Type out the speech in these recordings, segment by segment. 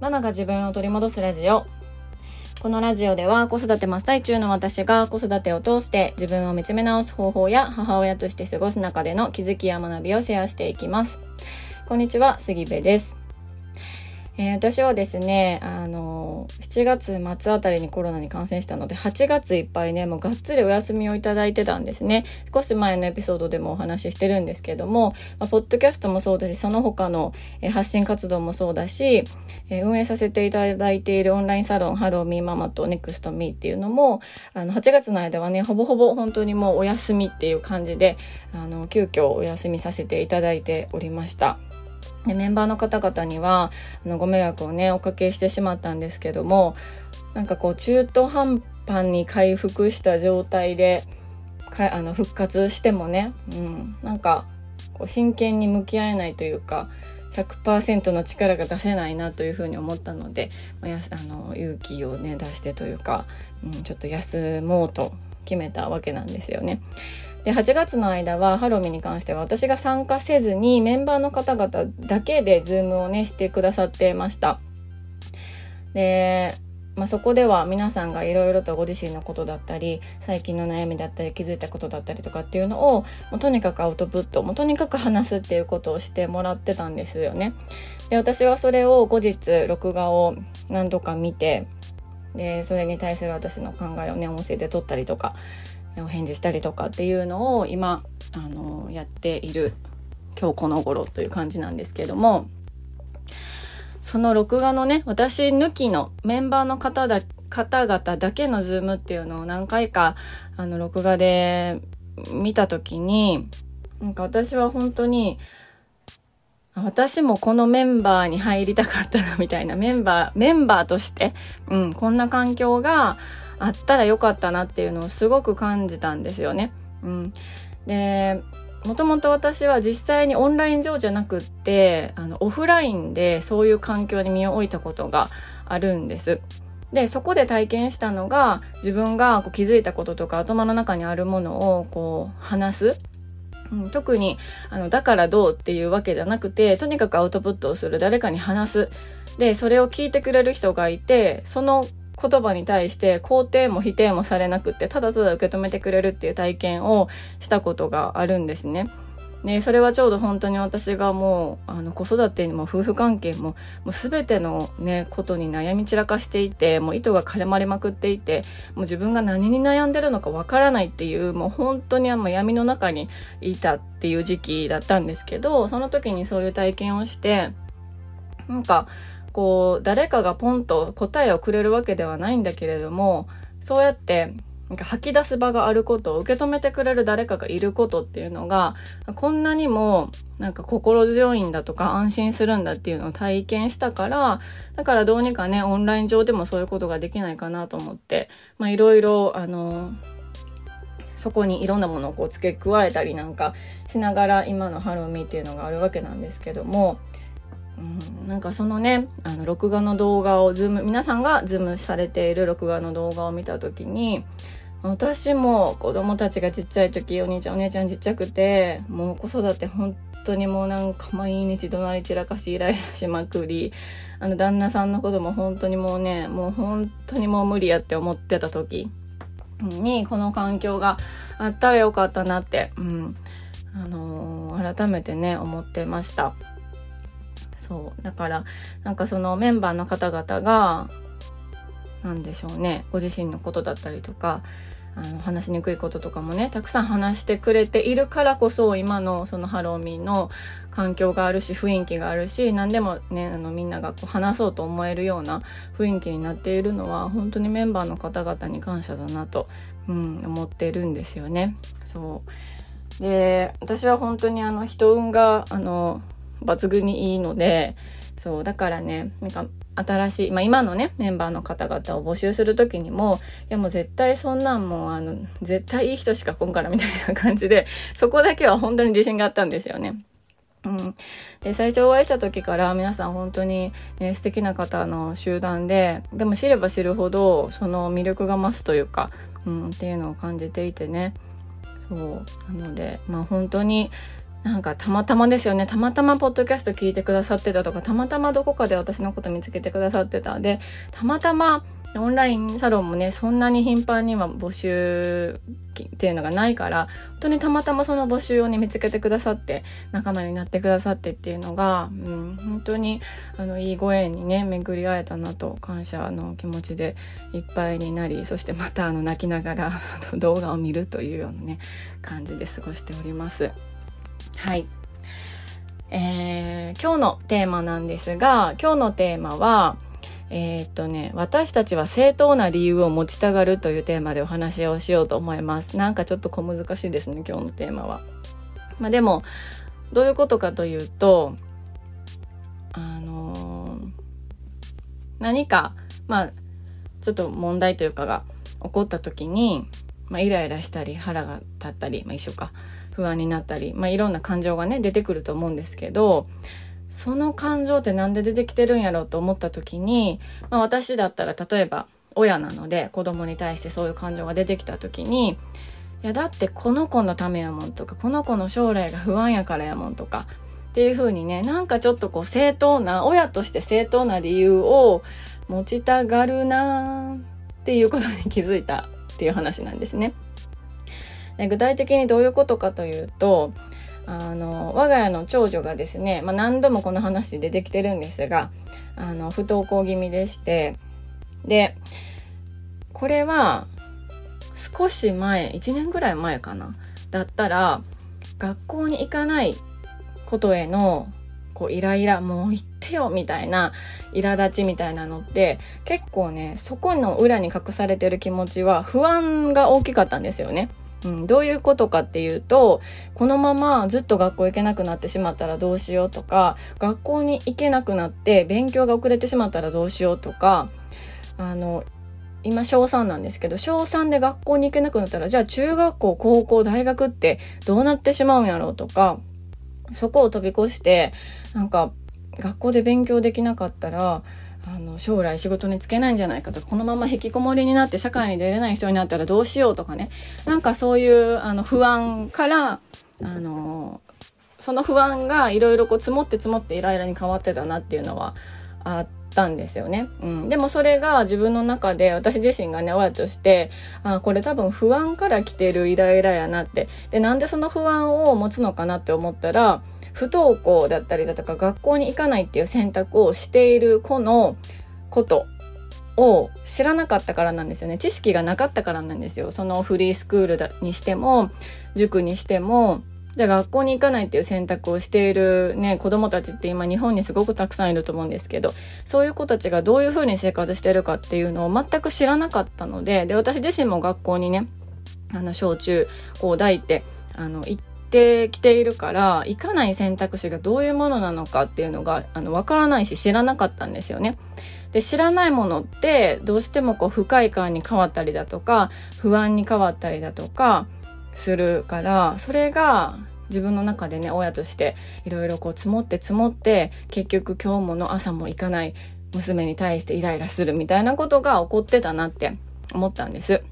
ママが自分を取り戻すラジオ。このラジオでは子育て真っ最中の私が子育てを通して自分を見つめ直す方法や母親として過ごす中での気づきや学びをシェアしていきます。こんにちは杉部です。えー、私はですね、あの7月末あたりにコロナに感染したので、8月いっぱいね、もうがっつりお休みをいただいてたんですね。少し前のエピソードでもお話ししてるんですけども、まあ、ポッドキャストもそうだし、その他の、えー、発信活動もそうだし、えー、運営させていただいているオンラインサロン、ハローミーママとネクストミーっていうのも、あの、8月の間はね、ほぼほぼ本当にもうお休みっていう感じで、あの、急遽お休みさせていただいておりました。でメンバーの方々にはあのご迷惑をねおかけしてしまったんですけどもなんかこう中途半端に回復した状態でかあの復活してもね、うん、なんかこう真剣に向き合えないというか100%の力が出せないなというふうに思ったので、まあ、あの勇気をね出してというか、うん、ちょっと休もうと決めたわけなんですよね。で8月の間はハロミに関しては私が参加せずにメンバーの方々だけでズームをねしてくださってました。で、まあ、そこでは皆さんがいろいろとご自身のことだったり最近の悩みだったり気づいたことだったりとかっていうのをもうとにかくアウトプットもうとにかく話すっていうことをしてもらってたんですよね。で私はそれを後日録画を何度か見てでそれに対する私の考えをね音声で撮ったりとかお返事したりとかっていうのを今あのやっている今日この頃という感じなんですけどもその録画のね私抜きのメンバーの方だ方々だけのズームっていうのを何回かあの録画で見た時になんか私は本当に私もこのメンバーに入りたかったなみたいなメンバーメンバーとして、うん、こんな環境があったらよかったなっていうのをすごく感じたんですよね。うん、でもともと私は実際にオンライン上じゃなくってあのオフラインでそういう環境に身を置いたことがあるんです。でそこで体験したのが自分がこう気づいたこととか頭の中にあるものをこう話すうん、特にあのだからどうっていうわけじゃなくてとにかくアウトプットをする誰かに話すでそれを聞いてくれる人がいてその言葉に対して肯定も否定もされなくってただただ受け止めてくれるっていう体験をしたことがあるんですね。ね、それはちょうど本当に私がもうあの子育てにも夫婦関係ももう全ての、ね、ことに悩み散らかしていてもう糸が絡まれまくっていてもう自分が何に悩んでるのかわからないっていうもう本当にあの闇の中にいたっていう時期だったんですけどその時にそういう体験をしてなんかこう誰かがポンと答えをくれるわけではないんだけれどもそうやってなんか吐き出す場があることを受け止めてくれる誰かがいることっていうのがこんなにもなんか心強いんだとか安心するんだっていうのを体験したからだからどうにかねオンライン上でもそういうことができないかなと思ってまあいろいろあのそこにいろんなものをこう付け加えたりなんかしながら今のハローミーっていうのがあるわけなんですけどもうん、なんかそのねあの録画の動画をズーム皆さんがズームされている録画の動画を見た時に私も子供たちがちっちゃい時お兄ちゃんお姉ちゃんちっちゃくてもう子育て本当にもうなんか毎日怒鳴り散らかしイライラしまくりあの旦那さんのことも本当にもうねもう本当にもう無理やって思ってた時にこの環境があったらよかったなって、うんあのー、改めてね思ってました。そう。だからなんかそのメンバーの方々が何でしょうね。ご自身のことだったりとかあの話しにくいこととかもねたくさん話してくれているからこそ今のそのハローミーの環境があるし雰囲気があるし何でもねあのみんながこう話そうと思えるような雰囲気になっているのは本当にメンバーの方々に感謝だなと、うん、思ってるんですよね。そう。で私は本当にあの人運があの抜群にいいのでそうだからねなんか新しい、まあ、今のねメンバーの方々を募集する時にもいやもう絶対そんなんもうあの絶対いい人しか来んからみたいな感じでそこだけは本当に自信があったんですよね。うん、で最初お会いした時から皆さん本当に、ね、素敵な方の集団ででも知れば知るほどその魅力が増すというか、うん、っていうのを感じていてねそうなのでまあ本当になんかたまたまですよねたまたまポッドキャスト聞いてくださってたとかたまたまどこかで私のこと見つけてくださってたでたまたまオンラインサロンもねそんなに頻繁には募集っていうのがないから本当にたまたまその募集をね見つけてくださって仲間になってくださってっていうのが、うん、本当にあのいいご縁にね巡り会えたなと感謝の気持ちでいっぱいになりそしてまたあの泣きながら 動画を見るというようなね感じで過ごしております。はい。えー、今日のテーマなんですが今日のテーマはえー、っとね、私たちは正当な理由を持ちたがるというテーマでお話をしようと思います。なんかちょっと小難しいですね、今日のテーマは。まあでも、どういうことかというと、あのー、何か、まあ、ちょっと問題というかが起こった時に、まあ、イライラしたり腹が立ったり、まあ、一緒か不安になったり、まあ、いろんな感情がね出てくると思うんですけどその感情って何で出てきてるんやろうと思った時に、まあ、私だったら例えば親なので子供に対してそういう感情が出てきた時にいやだってこの子のためやもんとかこの子の将来が不安やからやもんとかっていう風にねなんかちょっとこう正当な親として正当な理由を持ちたがるなっていうことに気づいたっていう話なんですね。で具体的にどういうことかというとあの我が家の長女がですね、まあ、何度もこの話出てきてるんですがあの不登校気味でしてでこれは少し前1年ぐらい前かなだったら学校に行かないことへのこうイライラもう行ってよみたいな苛立ちみたいなのって結構ねそこの裏に隠されてる気持ちは不安が大きかったんですよね。うん、どういうことかっていうとこのままずっと学校行けなくなってしまったらどうしようとか学校に行けなくなって勉強が遅れてしまったらどうしようとかあの今小3なんですけど小3で学校に行けなくなったらじゃあ中学校高校大学ってどうなってしまうんやろうとかそこを飛び越してなんか学校で勉強できなかったらあの将来仕事に就けないんじゃないかとかこのまま引きこもりになって社会に出れない人になったらどうしようとかね。なんかそういうあの不安からあのその不安がいろいろ積もって積もってイライラに変わってたなっていうのはあったんですよね、うん、でもそれが自分の中で私自身がね親としてあこれ多分不安から来てるイライラやなって。でなんでその不安を持つのかなって思ったら不登校だったりだとか学校に行かないっていう選択をしている子のことを知らなかったからなんですよね。知識がなかったからなんですよ。そのフリースクールだにしても。塾にしてもじゃあ学校に行かないっていう選択をしているね子供たちって今日本にすごくたくさんいると思うんですけどそういう子たちがどういうふうに生活してるかっていうのを全く知らなかったのでで私自身も学校にねあの小中高大ってあの行っててきているから行かない選択肢がどういうものなのかっていうのがあの分からないし知らなかったんですよね。で知らないものってどうしてもこう不快感に変わったりだとか不安に変わったりだとかするからそれが自分の中でね親としていろいろこう積もって積もって結局今日もの朝も行かない娘に対してイライラするみたいなことが起こってたなって思ったんです。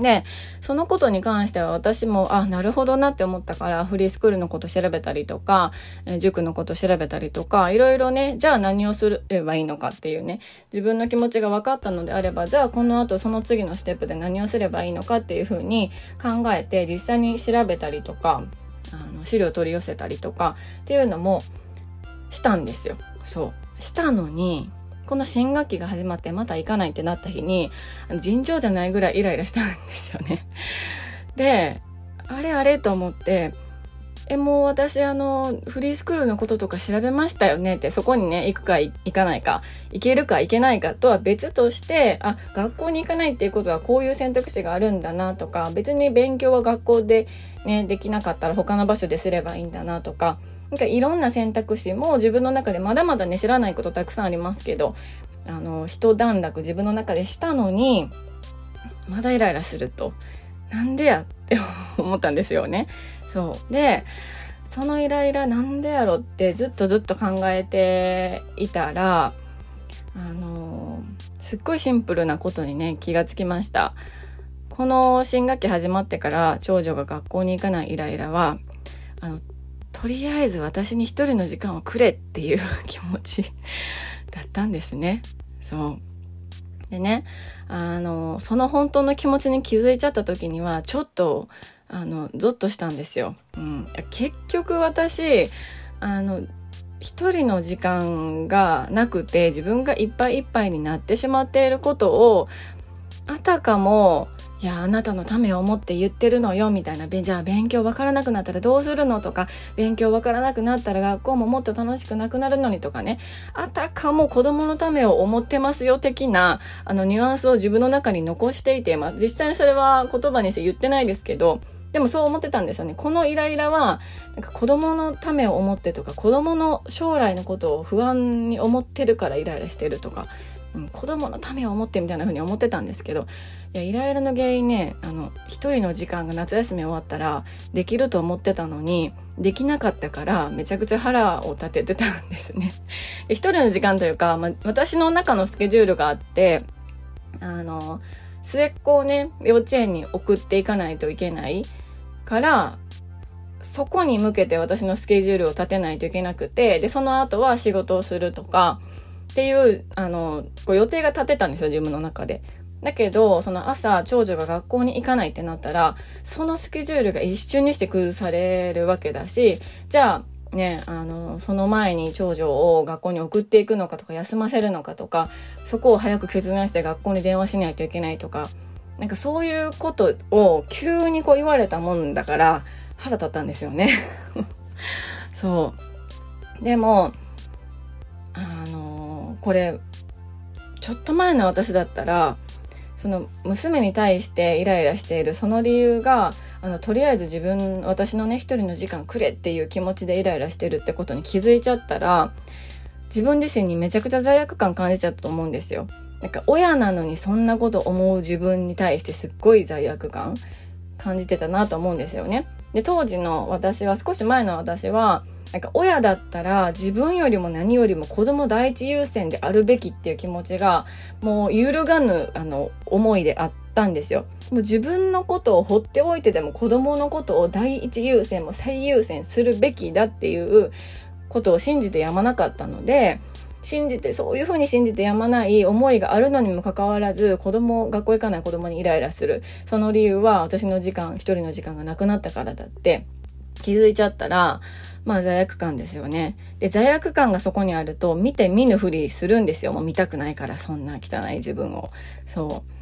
で、そのことに関しては私も、あ、なるほどなって思ったから、フリースクールのこと調べたりとか、え塾のこと調べたりとか、いろいろね、じゃあ何をすればいいのかっていうね、自分の気持ちが分かったのであれば、じゃあこの後その次のステップで何をすればいいのかっていうふうに考えて、実際に調べたりとか、あの、資料取り寄せたりとかっていうのもしたんですよ。そう。したのに、この新学期が始まってまた行かないってなった日に、尋常じゃないぐらいイライラしたんですよね。で、あれあれと思って、え、もう私あの、フリースクールのこととか調べましたよねって、そこにね、行くか行かないか、行けるか行けないかとは別として、あ、学校に行かないっていうことはこういう選択肢があるんだなとか、別に勉強は学校でね、できなかったら他の場所ですればいいんだなとか、なんかいろんな選択肢も自分の中でまだまだね知らないことたくさんありますけどあの一段落自分の中でしたのにまだイライラするとなんでやって思ったんですよね。そうでそのイライラなんでやろってずっとずっと考えていたらあのすっごいシンプルなことにね気がつきました。この新学期始まってから長女が学校に行かないイライラはあのとりあえず私に一人の時間をくれっていう気持ち だったんですね。そう。でね、あの、その本当の気持ちに気づいちゃった時には、ちょっと、あの、ゾッとしたんですよ。うん。結局私、あの、一人の時間がなくて自分がいっぱいいっぱいになってしまっていることをあたかもいやあなたのためを思って言ってるのよみたいな。じゃあ勉強わからなくなったらどうするの？とか勉強わからなくなったら学校ももっと楽しくなくなるのにとかね。あたかも子供のためを思ってますよ的なあのニュアンスを自分の中に残していて、まあ、実際にそれは言葉にして言ってないですけどでもそう思ってたんですよね。このイライラは、なんか子供のためを思ってとか、子供の将来のことを不安に思ってるからイライラしてるとか、子供のためを思ってみたいな風に思ってたんですけど、いや、イライラの原因ね、あの、一人の時間が夏休み終わったらできると思ってたのに、できなかったからめちゃくちゃ腹を立ててたんですね。一人の時間というか、ま、私の中のスケジュールがあって、あの、末っ子をね、幼稚園に送っていかないといけないから、そこに向けて私のスケジュールを立てないといけなくて、で、その後は仕事をするとか、っていう、あの、こう予定が立てたんですよ、自分の中で。だけど、その朝、長女が学校に行かないってなったら、そのスケジュールが一瞬にして崩されるわけだし、じゃあ、ね、あの、その前に長女を学校に送っていくのかとか、休ませるのかとか、そこを早く決断して学校に電話しないといけないとか、なんかそういうことを急にこう言われたもんだから腹立ったんですよね そう。でも、これ、ちょっと前の私だったら、その娘に対してイライラしているその理由があのとりあえず自分私のね一人の時間くれっていう気持ちでイライラしてるってことに気づいちゃったら自分自身にめちゃくちゃ罪悪感感じちゃったと思うんですよ。なんか親なのにそんなこと思う自分に対してすっごい罪悪感感じてたなと思うんですよね。で、当時の私は、少し前の私は、なんか親だったら自分よりも何よりも子供第一優先であるべきっていう気持ちがもう揺るがぬあの思いであったんですよ。もう自分のことを放っておいてでも子供のことを第一優先も最優先するべきだっていうことを信じてやまなかったので、信じて、そういうふうに信じてやまない思いがあるのにもかかわらず、子供、学校行かない子供にイライラする。その理由は私の時間、一人の時間がなくなったからだって、気づいちゃったら、まあ罪悪感ですよね。で、罪悪感がそこにあると、見て見ぬふりするんですよ。もう見たくないから、そんな汚い自分を。そう。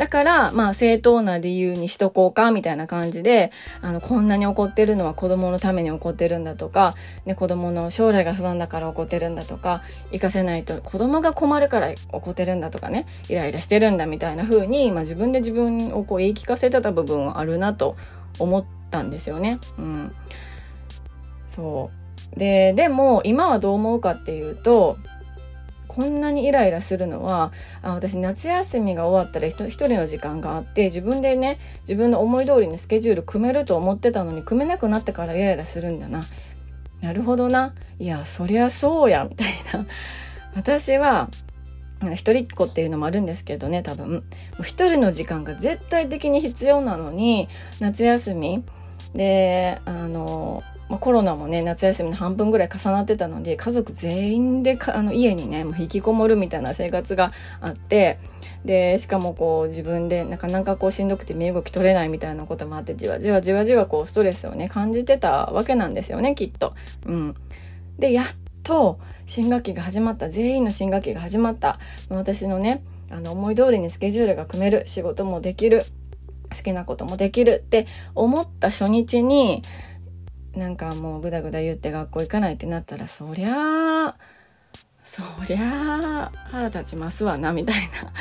だから、まあ、正当な理由にしとこうか、みたいな感じで、あの、こんなに怒ってるのは子供のために怒ってるんだとか、ね、子供の将来が不安だから怒ってるんだとか、行かせないと子供が困るから怒ってるんだとかね、イライラしてるんだみたいな風に、まあ、自分で自分をこう言い聞かせてた部分はあるなと思ったんですよね。うん。そう。で、でも、今はどう思うかっていうと、こんなにイライラするのはあ私夏休みが終わったら一人の時間があって自分でね自分の思い通りにスケジュール組めると思ってたのに組めなくなってからイライラするんだな。なるほどな。いやそりゃそうやみたいな。私は一人っ子っていうのもあるんですけどね多分。一人の時間が絶対的に必要なのに夏休み。であのまあ、コロナもね夏休みの半分ぐらい重なってたので家族全員であの家にねもう引きこもるみたいな生活があってでしかもこう自分でなかなかこうしんどくて身動き取れないみたいなこともあってじわじわじわじわこうストレスをね感じてたわけなんですよねきっと。うん、でやっと新学期が始まった全員の新学期が始まった私のねあの思い通りにスケジュールが組める仕事もできる好きなこともできるって思った初日になんかもうグダグダ言って学校行かないってなったらそりゃそりゃ腹立ちますわなみたいな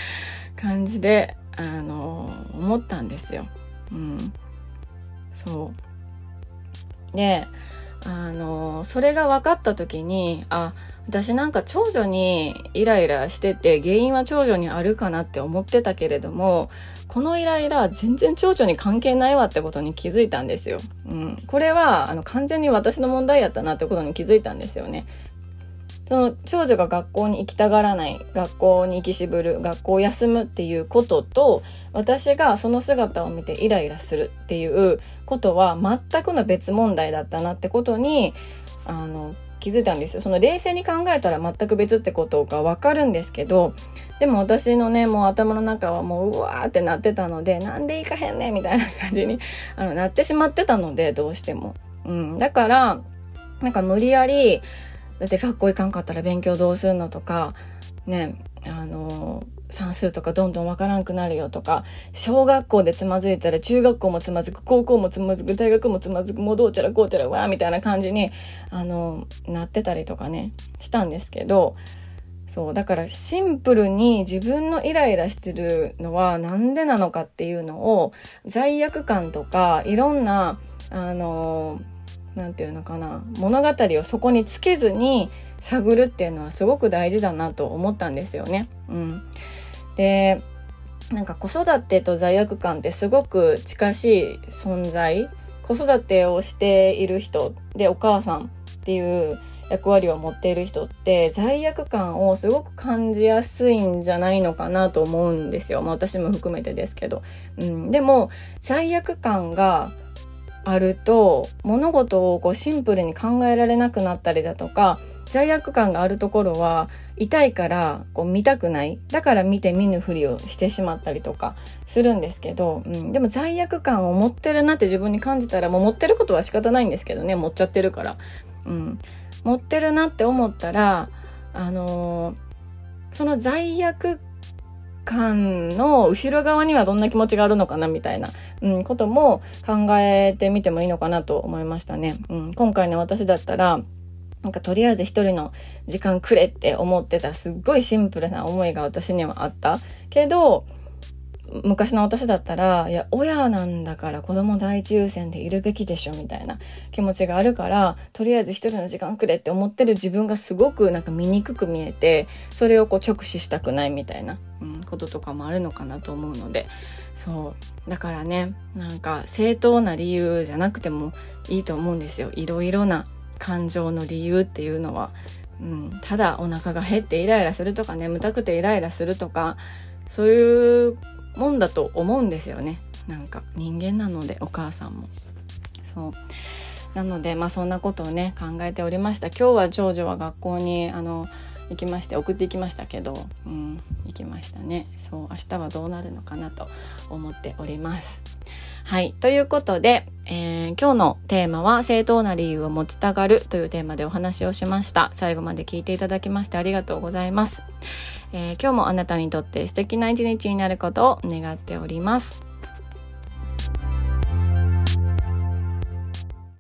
感じであの思ったんですよ。うん、そうであのそれが分かった時にあ私なんか長女にイライラしてて原因は長女にあるかなって思ってたけれどもこのイライラ全然長女に関係ないわってことに気づいたんですよ。うん、これはあの完全に私の問題やったなってことに気づいたんですよね。その長女が学校に行きたがらない学校に行きしぶる学校を休むっていうことと私がその姿を見てイライラするっていうことは全くの別問題だったなってことにあの気づいたんですよ。その冷静に考えたら全く別ってことがわかるんですけど、でも私のね、もう頭の中はもううわーってなってたので、なんで行かへんねんみたいな感じにあのなってしまってたので、どうしても。うん。だから、なんか無理やり、だって学校行かんかったら勉強どうするのとか、ね、あの算数とかどんどんわからんくなるよとか、小学校でつまずいたら中学校もつまずく、高校もつまずく、大学もつまずく、もうどうちゃらこうちゃらわーみたいな感じに、あの、なってたりとかね、したんですけど、そう、だからシンプルに自分のイライラしてるのはなんでなのかっていうのを、罪悪感とか、いろんな、あの、なんていうのかな、物語をそこにつけずに探るっていうのはすごく大事だなと思ったんですよね。うん。でなんか子育てと罪悪感ってすごく近しい存在子育てをしている人でお母さんっていう役割を持っている人って罪悪感をすごく感じやすいんじゃないのかなと思うんですよ。まあ私も含めてですけど。うん、でも罪悪感があると物事をこうシンプルに考えられなくなったりだとか罪悪感があるところは痛いからこう見たくない。だから見て見ぬふりをしてしまったりとかするんですけど、うん、でも罪悪感を持ってるなって自分に感じたらもう持ってることは仕方ないんですけどね持っちゃってるから、うん、持ってるなって思ったらあのー、その罪悪感の後ろ側にはどんな気持ちがあるのかなみたいな、うん、ことも考えてみてもいいのかなと思いましたね。うん、今回の私だったらなんかとりあえず一人の時間くれって思ってたすっごいシンプルな思いが私にはあったけど昔の私だったらいや親なんだから子供第一優先でいるべきでしょみたいな気持ちがあるからとりあえず一人の時間くれって思ってる自分がすごくなんか醜く見えてそれをこう直視したくないみたいな、うん、こととかもあるのかなと思うので。そう。だからねなんか正当な理由じゃなくてもいいと思うんですよ。いろいろな感情の理由っていうのは、うん、ただお腹が減ってイライラするとか眠たくてイライラするとかそういうもんだと思うんですよね。なんか人間なのでお母さんも。そう。なのでまあそんなことをね考えておりました。今日は長女は学校にあの行きまして送っていきましたけど、うん、行きましたね。そう明日はどうなるのかなと思っております。はい。ということで、えー、今日のテーマは正当な理由を持ちたがるというテーマでお話をしました。最後まで聞いていただきましてありがとうございます。えー、今日もあなたにとって素敵な一日になることを願っております。